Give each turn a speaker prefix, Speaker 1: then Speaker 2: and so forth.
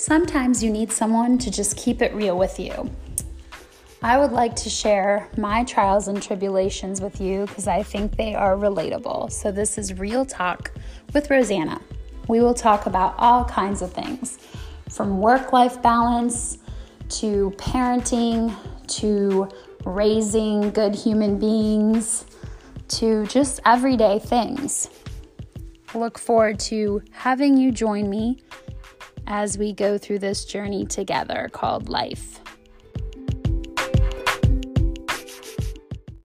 Speaker 1: Sometimes you need someone to just keep it real with you. I would like to share my trials and tribulations with you because I think they are relatable. So, this is Real Talk with Rosanna. We will talk about all kinds of things from work life balance to parenting to raising good human beings to just everyday things. Look forward to having you join me as we go through this journey together called life.